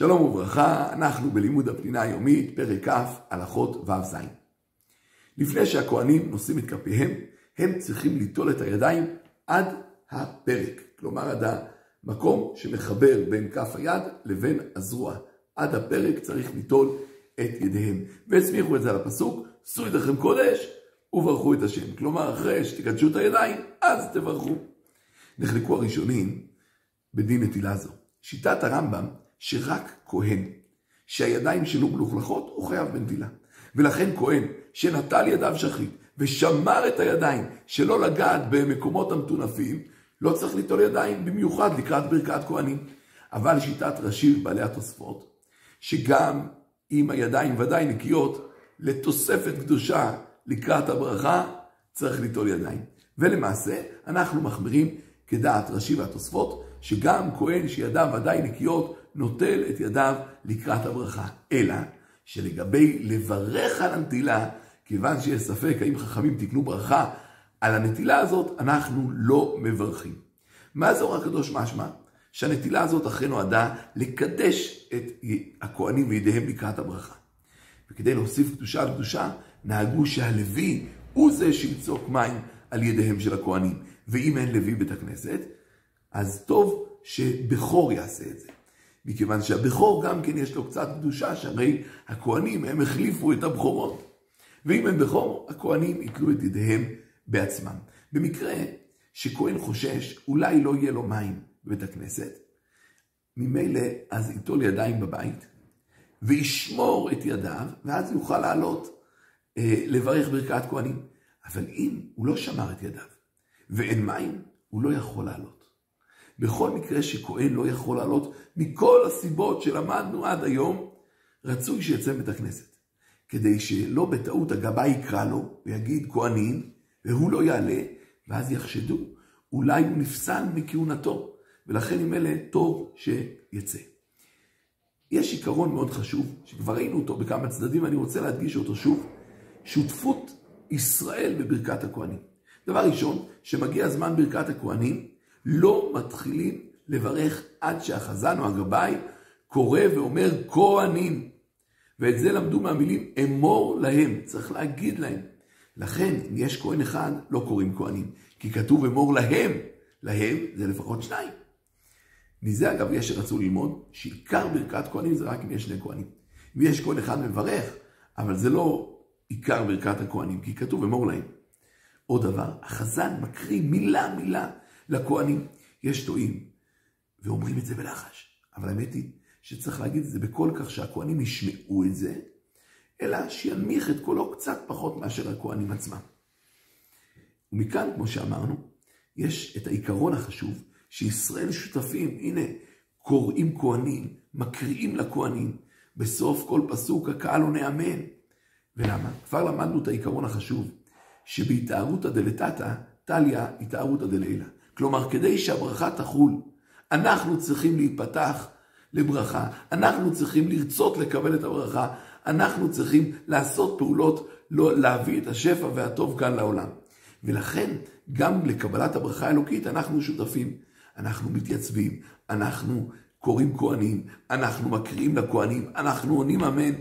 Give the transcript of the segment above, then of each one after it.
שלום וברכה, אנחנו בלימוד הפנינה היומית, פרק כ', הלכות ו"ז. לפני שהכוהנים נושאים את כפיהם, הם צריכים ליטול את הידיים עד הפרק, כלומר עד המקום שמחבר בין כף היד לבין הזרוע. עד הפרק צריך ליטול את ידיהם. והסמיכו את זה על הפסוק, שאו ידיכם קודש וברכו את השם. כלומר, אחרי שתקדשו את הידיים, אז תברכו. נחלקו הראשונים בדין נטילה זו. שיטת הרמב"ם שרק כהן שהידיים שלו מלוכלכות הוא חייב בנטילה. ולכן כהן שנטל ידיו שחית ושמר את הידיים שלא לגעת במקומות המטונפים, לא צריך ליטול ידיים במיוחד לקראת ברכת כהנים. אבל שיטת רש"י ובעלי התוספות, שגם אם הידיים ודאי נקיות, לתוספת קדושה לקראת הברכה, צריך ליטול ידיים. ולמעשה, אנחנו מחמירים כדעת רש"י והתוספות, שגם כהן שידיו ודאי נקיות, נוטל את ידיו לקראת הברכה. אלא שלגבי לברך על הנטילה, כיוון שיש ספק האם חכמים תקנו ברכה על הנטילה הזאת, אנחנו לא מברכים. מה זה אור הקדוש משמע? שהנטילה הזאת אחרי נועדה לקדש את הכהנים וידיהם לקראת הברכה. וכדי להוסיף קדושה על קדושה, נהגו שהלוי הוא זה שיצוק מים על ידיהם של הכהנים. ואם אין לוי בית הכנסת, אז טוב שבכור יעשה את זה. מכיוון שהבכור גם כן יש לו קצת קדושה, שהרי הכהנים הם החליפו את הבכורות. ואם הם בכור, הכהנים יתלו את ידיהם בעצמם. במקרה שכהן חושש, אולי לא יהיה לו מים בבית הכנסת, ממילא אז ייטול ידיים בבית, וישמור את ידיו, ואז יוכל לעלות אה, לברך ברכת כהנים. אבל אם הוא לא שמר את ידיו, ואין מים, הוא לא יכול לעלות. בכל מקרה שכהן לא יכול לעלות, מכל הסיבות שלמדנו עד היום, רצוי שיצא מבית הכנסת. כדי שלא בטעות הגבאי יקרא לו ויגיד כהנים, והוא לא יעלה, ואז יחשדו, אולי הוא נפסל מכהונתו, ולכן עם אלה טוב שיצא. יש עיקרון מאוד חשוב, שכבר ראינו אותו בכמה צדדים, ואני רוצה להדגיש אותו שוב, שותפות ישראל בברכת הכהנים. דבר ראשון, שמגיע זמן ברכת הכהנים, לא מתחילים לברך עד שהחזן או הגבאי קורא ואומר כהנים. ואת זה למדו מהמילים אמור להם, צריך להגיד להם. לכן, אם יש כהן אחד, לא קוראים כהנים. כי כתוב אמור להם, להם זה לפחות שניים. מזה אגב יש שרצו ללמוד שעיקר ברכת כהנים זה רק אם יש שני כהנים. אם יש כהן אחד מברך, אבל זה לא עיקר ברכת הכהנים, כי כתוב אמור להם. עוד דבר, החזן מקריא מילה מילה לכהנים. יש טועים, ואומרים את זה בלחש. אבל האמת היא שצריך להגיד את זה בקול כך שהכהנים ישמעו את זה, אלא שינמיך את קולו קצת פחות מאשר הכהנים עצמם. ומכאן, כמו שאמרנו, יש את העיקרון החשוב, שישראל שותפים, הנה, קוראים כהנים, מקריאים לכהנים, בסוף כל פסוק הקהל עונה אמן. ולמה? כבר למדנו את העיקרון החשוב, שבהתארותא דלתתא, טליה התארותא דלילה. כלומר, כדי שהברכה תחול, אנחנו צריכים להיפתח לברכה, אנחנו צריכים לרצות לקבל את הברכה, אנחנו צריכים לעשות פעולות לא להביא את השפע והטוב כאן לעולם. ולכן, גם לקבלת הברכה האלוקית אנחנו שותפים. אנחנו מתייצבים, אנחנו קוראים כהנים, אנחנו מקריאים לכהנים, אנחנו עונים אמן,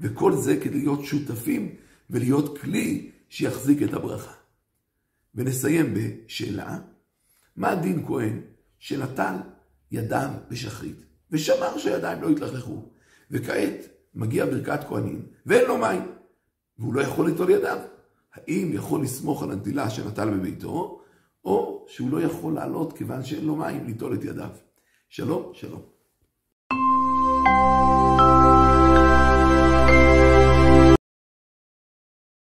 וכל זה כדי להיות שותפים ולהיות כלי שיחזיק את הברכה. ונסיים בשאלה, מה דין כהן שנטל ידיו בשחרית ושמר שהידיים לא יתלכלכו, וכעת מגיע ברכת כהנים ואין לו מים, והוא לא יכול ליטול ידיו? האם יכול לסמוך על הנטילה שנטל בביתו, או שהוא לא יכול לעלות כיוון שאין לו מים ליטול את ידיו? שלום, שלום.